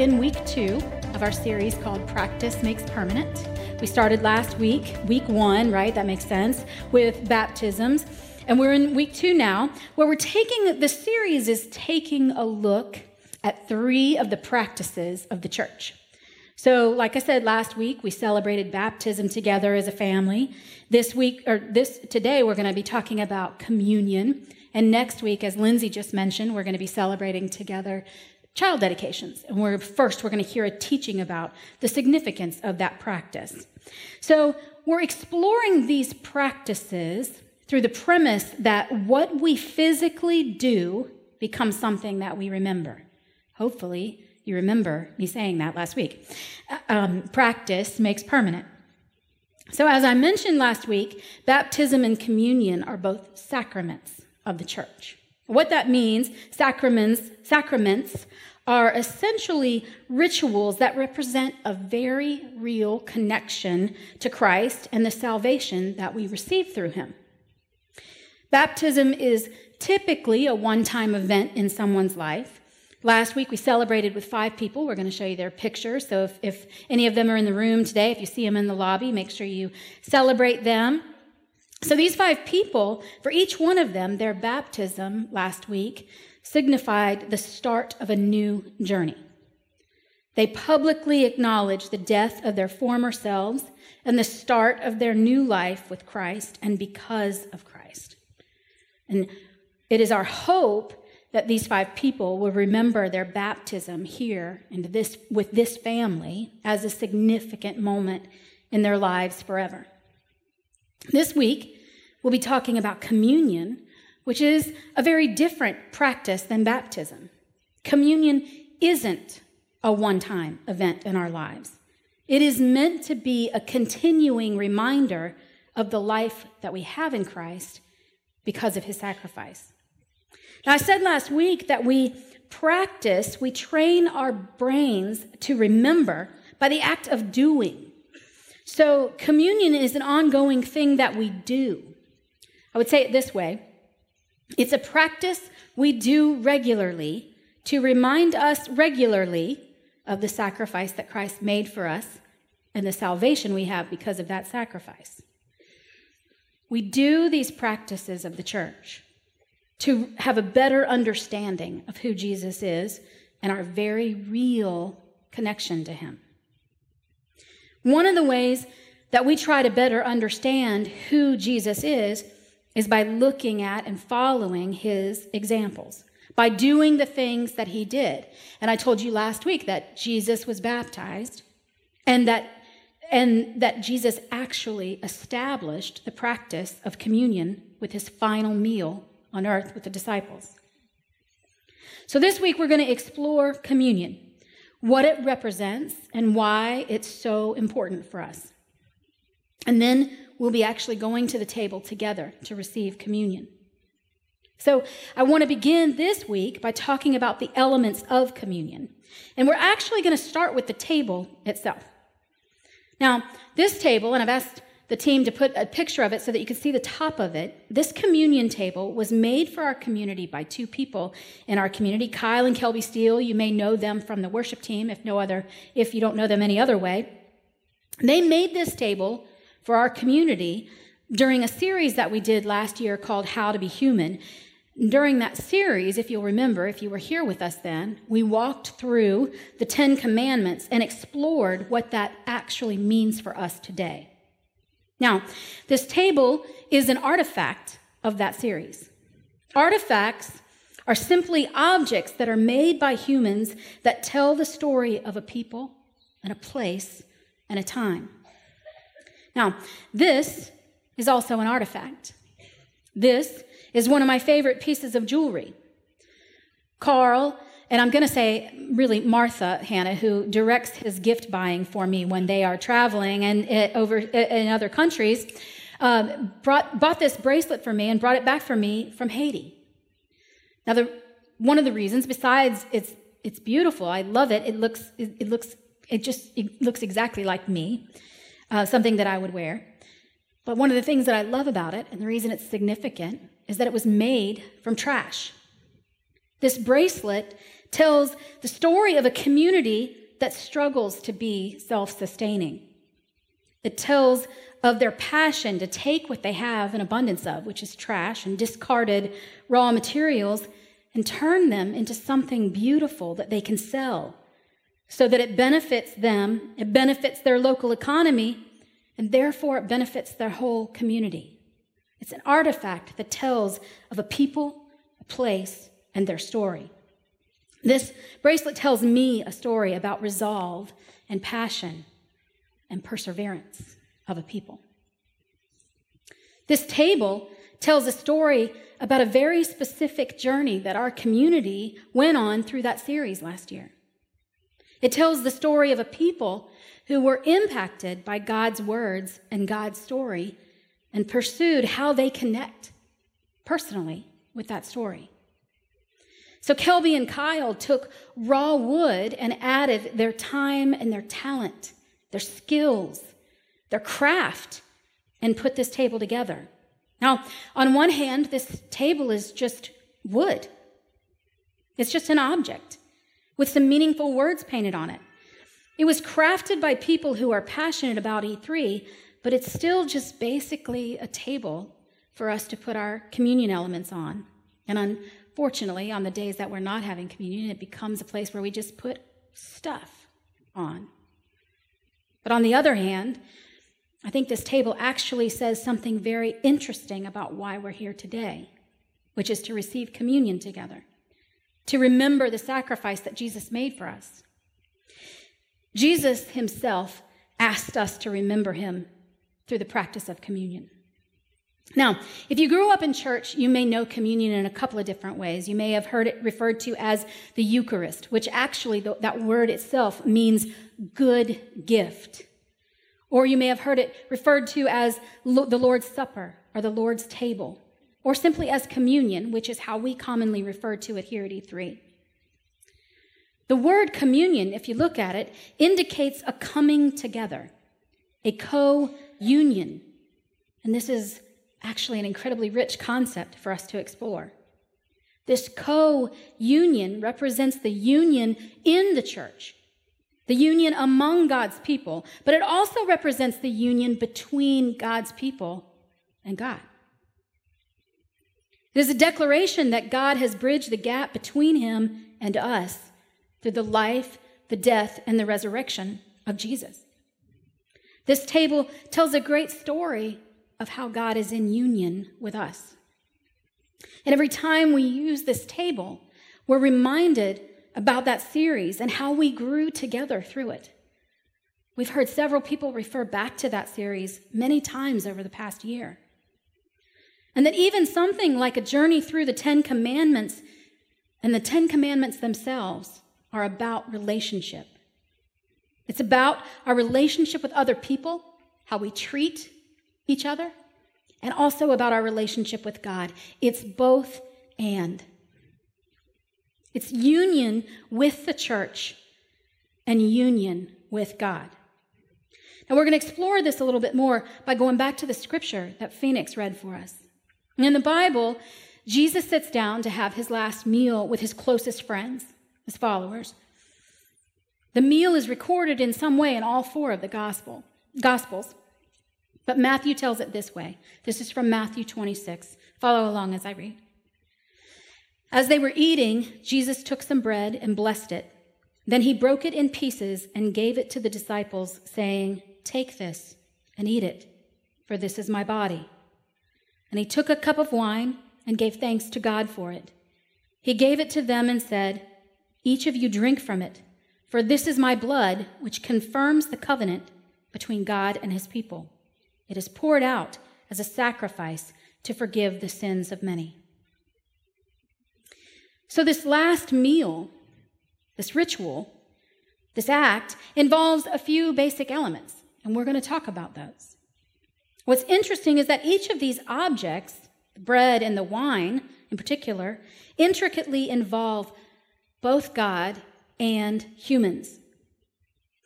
in week two of our series called Practice Makes Permanent. We started last week, week one, right? That makes sense, with baptisms. And we're in week two now, where we're taking the series is taking a look at three of the practices of the church. So, like I said last week, we celebrated baptism together as a family. This week, or this today, we're going to be talking about communion. And next week, as Lindsay just mentioned, we're going to be celebrating together child dedications. And we're first, we're going to hear a teaching about the significance of that practice. So we're exploring these practices through the premise that what we physically do becomes something that we remember. Hopefully, you remember me saying that last week. Uh, um, practice makes permanent. So, as I mentioned last week, baptism and communion are both sacraments of the church. What that means, sacraments, sacraments are essentially rituals that represent a very real connection to Christ and the salvation that we receive through him. Baptism is typically a one time event in someone's life. Last week we celebrated with five people. We're going to show you their pictures. So if, if any of them are in the room today, if you see them in the lobby, make sure you celebrate them. So these five people, for each one of them, their baptism last week signified the start of a new journey. They publicly acknowledged the death of their former selves and the start of their new life with Christ and because of Christ. And it is our hope that these five people will remember their baptism here and this with this family as a significant moment in their lives forever. This week, we'll be talking about communion, which is a very different practice than baptism. Communion isn't a one time event in our lives, it is meant to be a continuing reminder of the life that we have in Christ because of his sacrifice. Now, I said last week that we practice, we train our brains to remember by the act of doing. So, communion is an ongoing thing that we do. I would say it this way it's a practice we do regularly to remind us regularly of the sacrifice that Christ made for us and the salvation we have because of that sacrifice. We do these practices of the church to have a better understanding of who Jesus is and our very real connection to him. One of the ways that we try to better understand who Jesus is is by looking at and following his examples, by doing the things that he did. And I told you last week that Jesus was baptized and that and that Jesus actually established the practice of communion with his final meal on earth with the disciples. So this week we're going to explore communion, what it represents and why it's so important for us. And then we'll be actually going to the table together to receive communion. So, I want to begin this week by talking about the elements of communion. And we're actually going to start with the table itself. Now, this table, and I've asked the team to put a picture of it so that you can see the top of it. This communion table was made for our community by two people in our community, Kyle and Kelby Steele. You may know them from the worship team, if no other, if you don't know them any other way. They made this table for our community during a series that we did last year called How to Be Human. During that series, if you'll remember, if you were here with us then, we walked through the Ten Commandments and explored what that actually means for us today. Now, this table is an artifact of that series. Artifacts are simply objects that are made by humans that tell the story of a people and a place and a time. Now, this is also an artifact. This is one of my favorite pieces of jewelry. Carl, and I'm going to say really Martha Hannah, who directs his gift buying for me when they are traveling and it, over in other countries, um, brought, bought this bracelet for me and brought it back for me from Haiti. Now, the, one of the reasons, besides it's it's beautiful, I love it. It looks it, it looks it just it looks exactly like me uh, something that I would wear. But one of the things that I love about it, and the reason it's significant, is that it was made from trash. This bracelet tells the story of a community that struggles to be self sustaining. It tells of their passion to take what they have an abundance of, which is trash and discarded raw materials, and turn them into something beautiful that they can sell so that it benefits them, it benefits their local economy, and therefore it benefits their whole community. It's an artifact that tells of a people, a place, and their story. This bracelet tells me a story about resolve and passion and perseverance of a people. This table tells a story about a very specific journey that our community went on through that series last year. It tells the story of a people who were impacted by God's words and God's story and pursued how they connect personally with that story. So Kelby and Kyle took raw wood and added their time and their talent, their skills, their craft, and put this table together. Now, on one hand, this table is just wood. It's just an object with some meaningful words painted on it. It was crafted by people who are passionate about E3, but it's still just basically a table for us to put our communion elements on. And unfortunately, on the days that we're not having communion, it becomes a place where we just put stuff on. But on the other hand, I think this table actually says something very interesting about why we're here today, which is to receive communion together, to remember the sacrifice that Jesus made for us. Jesus himself asked us to remember him through the practice of communion. Now, if you grew up in church, you may know communion in a couple of different ways. You may have heard it referred to as the Eucharist, which actually, that word itself means good gift. Or you may have heard it referred to as the Lord's Supper or the Lord's table, or simply as communion, which is how we commonly refer to it here at E3. The word communion, if you look at it, indicates a coming together, a co union. And this is actually an incredibly rich concept for us to explore. This co union represents the union in the church, the union among God's people, but it also represents the union between God's people and God. It is a declaration that God has bridged the gap between him and us through the life, the death, and the resurrection of Jesus. This table tells a great story of how God is in union with us. And every time we use this table, we're reminded about that series and how we grew together through it. We've heard several people refer back to that series many times over the past year. And that even something like a journey through the Ten Commandments and the Ten Commandments themselves are about relationship. It's about our relationship with other people, how we treat each other, and also about our relationship with God. It's both and. It's union with the church and union with God. Now, we're going to explore this a little bit more by going back to the scripture that Phoenix read for us. In the Bible, Jesus sits down to have his last meal with his closest friends, his followers. The meal is recorded in some way in all four of the gospel, Gospels. But Matthew tells it this way. This is from Matthew 26. Follow along as I read. As they were eating, Jesus took some bread and blessed it. Then he broke it in pieces and gave it to the disciples, saying, Take this and eat it, for this is my body. And he took a cup of wine and gave thanks to God for it. He gave it to them and said, Each of you drink from it. For this is my blood, which confirms the covenant between God and his people. It is poured out as a sacrifice to forgive the sins of many. So, this last meal, this ritual, this act involves a few basic elements, and we're going to talk about those. What's interesting is that each of these objects, the bread and the wine in particular, intricately involve both God and humans.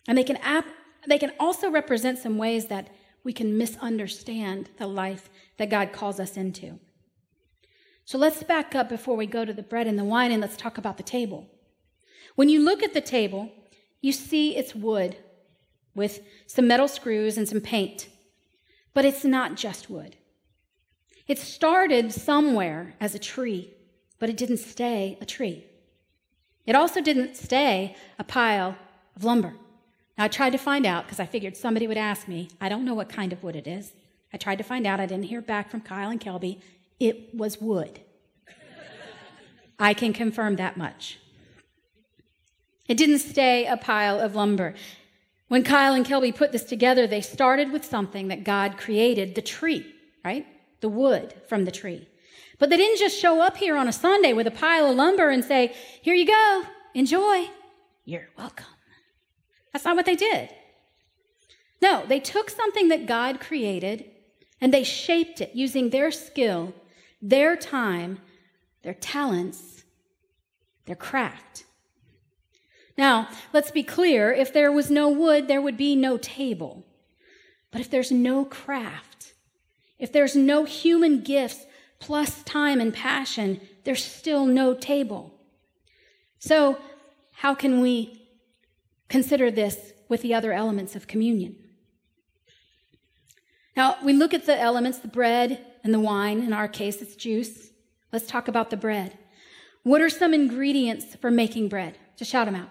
And they can, ap- they can also represent some ways that we can misunderstand the life that God calls us into. So let's back up before we go to the bread and the wine and let's talk about the table. When you look at the table, you see it's wood with some metal screws and some paint. But it's not just wood. It started somewhere as a tree, but it didn't stay a tree. It also didn't stay a pile of lumber. Now, I tried to find out because I figured somebody would ask me. I don't know what kind of wood it is. I tried to find out. I didn't hear back from Kyle and Kelby. It was wood. I can confirm that much. It didn't stay a pile of lumber. When Kyle and Kelby put this together, they started with something that God created the tree, right? The wood from the tree. But they didn't just show up here on a Sunday with a pile of lumber and say, Here you go, enjoy. You're welcome. That's not what they did. No, they took something that God created and they shaped it using their skill, their time, their talents, their craft. Now, let's be clear if there was no wood, there would be no table. But if there's no craft, if there's no human gifts plus time and passion, there's still no table. So, how can we consider this with the other elements of communion? Now, we look at the elements, the bread and the wine. In our case, it's juice. Let's talk about the bread. What are some ingredients for making bread? Just shout them out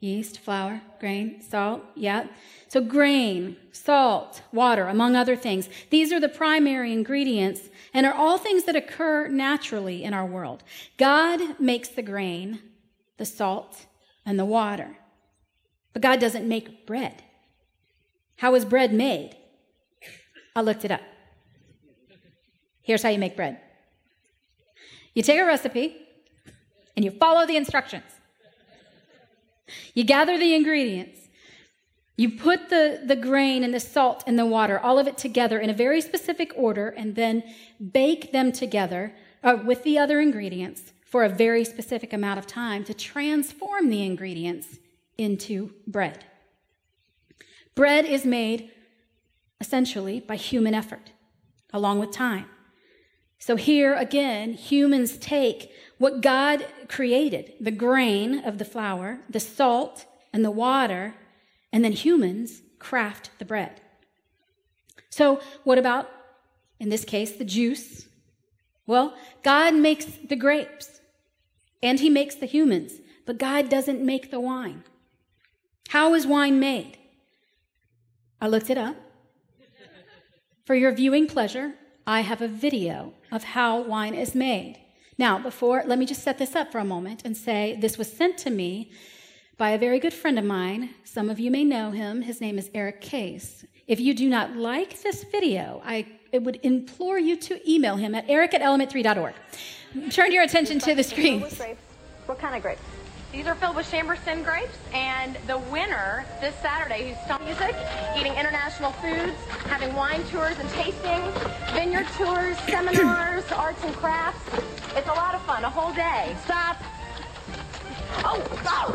yeast, flour, grain, salt. Yeah. So, grain, salt, water, among other things. These are the primary ingredients and are all things that occur naturally in our world. God makes the grain, the salt, and the water. But God doesn't make bread. How is bread made? I looked it up. Here's how you make bread you take a recipe and you follow the instructions. You gather the ingredients. You put the, the grain and the salt and the water, all of it together in a very specific order, and then bake them together uh, with the other ingredients for a very specific amount of time to transform the ingredients into bread. Bread is made essentially by human effort, along with time. So here again, humans take what God created the grain of the flour, the salt, and the water, and then humans craft the bread. So, what about, in this case, the juice? Well, God makes the grapes and He makes the humans, but God doesn't make the wine. How is wine made? I looked it up. For your viewing pleasure, I have a video of how wine is made. Now, before, let me just set this up for a moment and say this was sent to me by a very good friend of mine. Some of you may know him. His name is Eric Case. If you do not like this video, I would implore you to email him at eric at element3.org. Turn your attention to the screen. What kind of grapes? These are filled with Chambourcin grapes, and the winner this Saturday, who's still music, eating international foods, having wine tours and tastings, vineyard tours, seminars, arts and crafts. It's a lot of fun, a whole day. Stop. Oh, stop.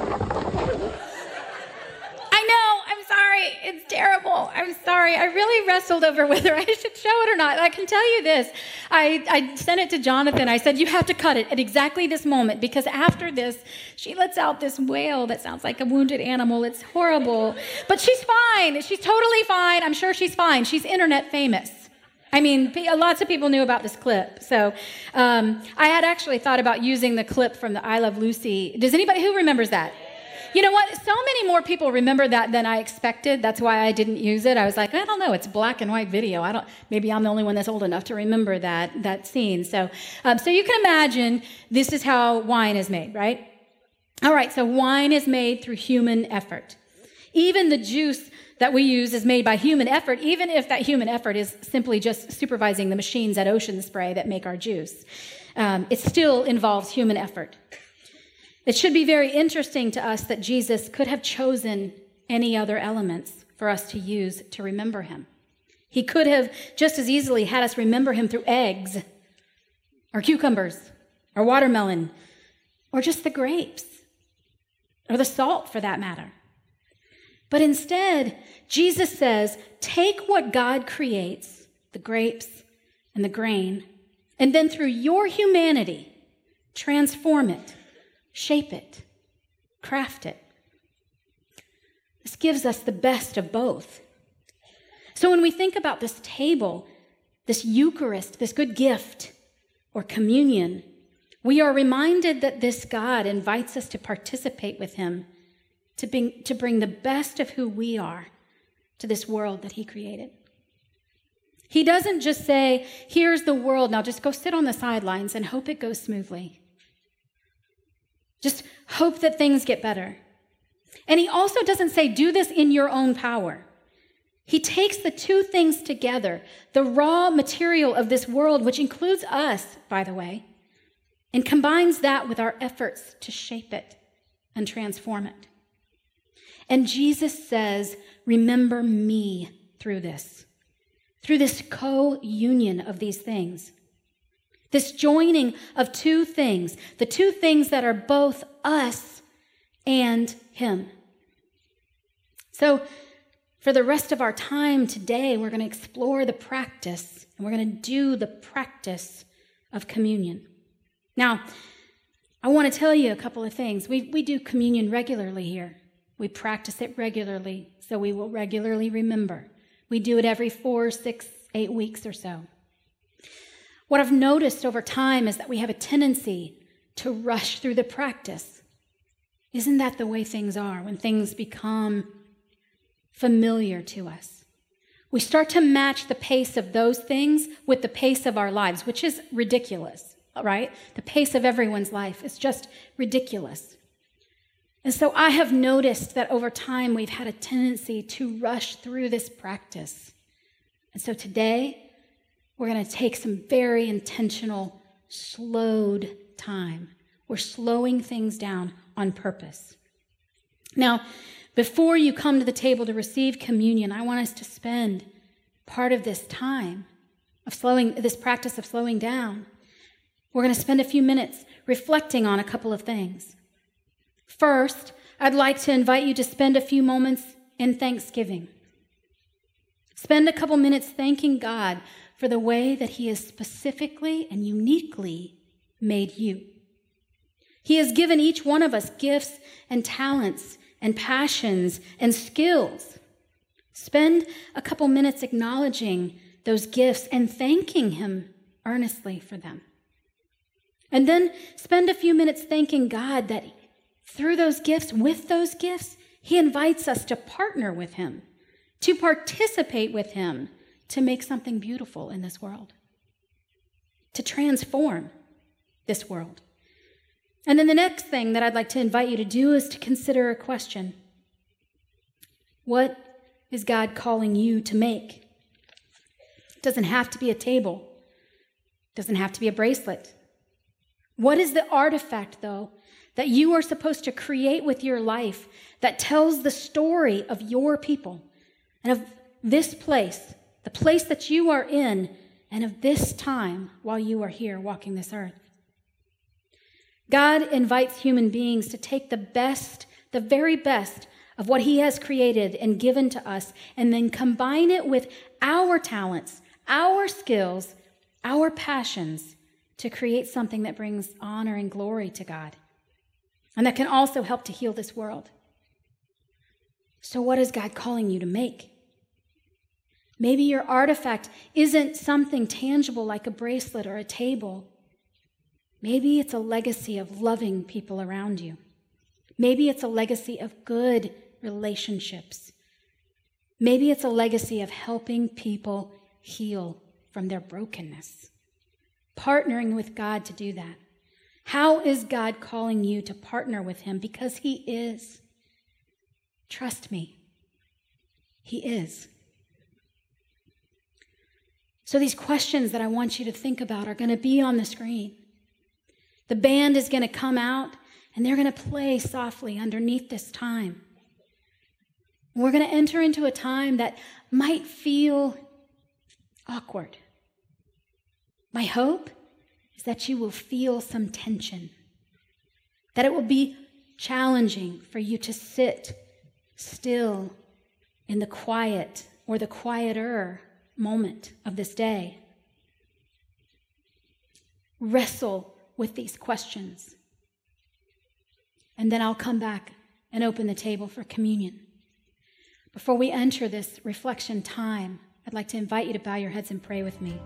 I know. I'm sorry. It's terrible. I'm sorry. I really wrestled over whether I should show it or not. I can tell you this. I, I sent it to Jonathan. I said, You have to cut it at exactly this moment because after this, she lets out this wail that sounds like a wounded animal. It's horrible. But she's fine. She's totally fine. I'm sure she's fine. She's internet famous. I mean, lots of people knew about this clip. So um, I had actually thought about using the clip from the I Love Lucy. Does anybody who remembers that? You know what? So many more people remember that than I expected. That's why I didn't use it. I was like, I don't know. It's black and white video. I don't. Maybe I'm the only one that's old enough to remember that that scene. So, um, so you can imagine this is how wine is made, right? All right. So wine is made through human effort. Even the juice that we use is made by human effort, even if that human effort is simply just supervising the machines at Ocean Spray that make our juice. Um, it still involves human effort. It should be very interesting to us that Jesus could have chosen any other elements for us to use to remember him. He could have just as easily had us remember him through eggs, or cucumbers, or watermelon, or just the grapes, or the salt for that matter. But instead, Jesus says, take what God creates, the grapes and the grain, and then through your humanity, transform it shape it, craft it. This gives us the best of both. So when we think about this table, this Eucharist, this good gift or communion, we are reminded that this God invites us to participate with Him, to bring, to bring the best of who we are to this world that He created. He doesn't just say, Here's the world, now just go sit on the sidelines and hope it goes smoothly. Just hope that things get better. And He also doesn't say, Do this in your own power. He takes the two things together the raw material of this world, which includes us, by the way, and combines that with our efforts to shape it and transform it. And Jesus says, Remember me through this, through this co union of these things. This joining of two things, the two things that are both us and Him. So, for the rest of our time today, we're going to explore the practice and we're going to do the practice of communion. Now, I want to tell you a couple of things. We, we do communion regularly here. We practice it regularly, so we will regularly remember. We do it every four, six, eight weeks or so. What I've noticed over time is that we have a tendency to rush through the practice. Isn't that the way things are when things become familiar to us. We start to match the pace of those things with the pace of our lives, which is ridiculous, right? The pace of everyone's life is just ridiculous. And so I have noticed that over time we've had a tendency to rush through this practice. And so today we're going to take some very intentional, slowed time. We're slowing things down on purpose. Now, before you come to the table to receive communion, I want us to spend part of this time of slowing, this practice of slowing down. We're going to spend a few minutes reflecting on a couple of things. First, I'd like to invite you to spend a few moments in thanksgiving. Spend a couple minutes thanking God for the way that He has specifically and uniquely made you. He has given each one of us gifts and talents and passions and skills. Spend a couple minutes acknowledging those gifts and thanking Him earnestly for them. And then spend a few minutes thanking God that through those gifts, with those gifts, He invites us to partner with Him, to participate with Him, to make something beautiful in this world, to transform this world. And then the next thing that I'd like to invite you to do is to consider a question What is God calling you to make? It doesn't have to be a table, it doesn't have to be a bracelet. What is the artifact, though, that you are supposed to create with your life that tells the story of your people and of this place, the place that you are in, and of this time while you are here walking this earth? God invites human beings to take the best, the very best of what He has created and given to us, and then combine it with our talents, our skills, our passions to create something that brings honor and glory to God and that can also help to heal this world. So, what is God calling you to make? Maybe your artifact isn't something tangible like a bracelet or a table. Maybe it's a legacy of loving people around you. Maybe it's a legacy of good relationships. Maybe it's a legacy of helping people heal from their brokenness. Partnering with God to do that. How is God calling you to partner with Him? Because He is. Trust me, He is. So, these questions that I want you to think about are going to be on the screen. The band is going to come out and they're going to play softly underneath this time. We're going to enter into a time that might feel awkward. My hope is that you will feel some tension, that it will be challenging for you to sit still in the quiet or the quieter moment of this day. Wrestle with these questions and then I'll come back and open the table for communion. Before we enter this reflection time, I'd like to invite you to bow your heads and pray with me.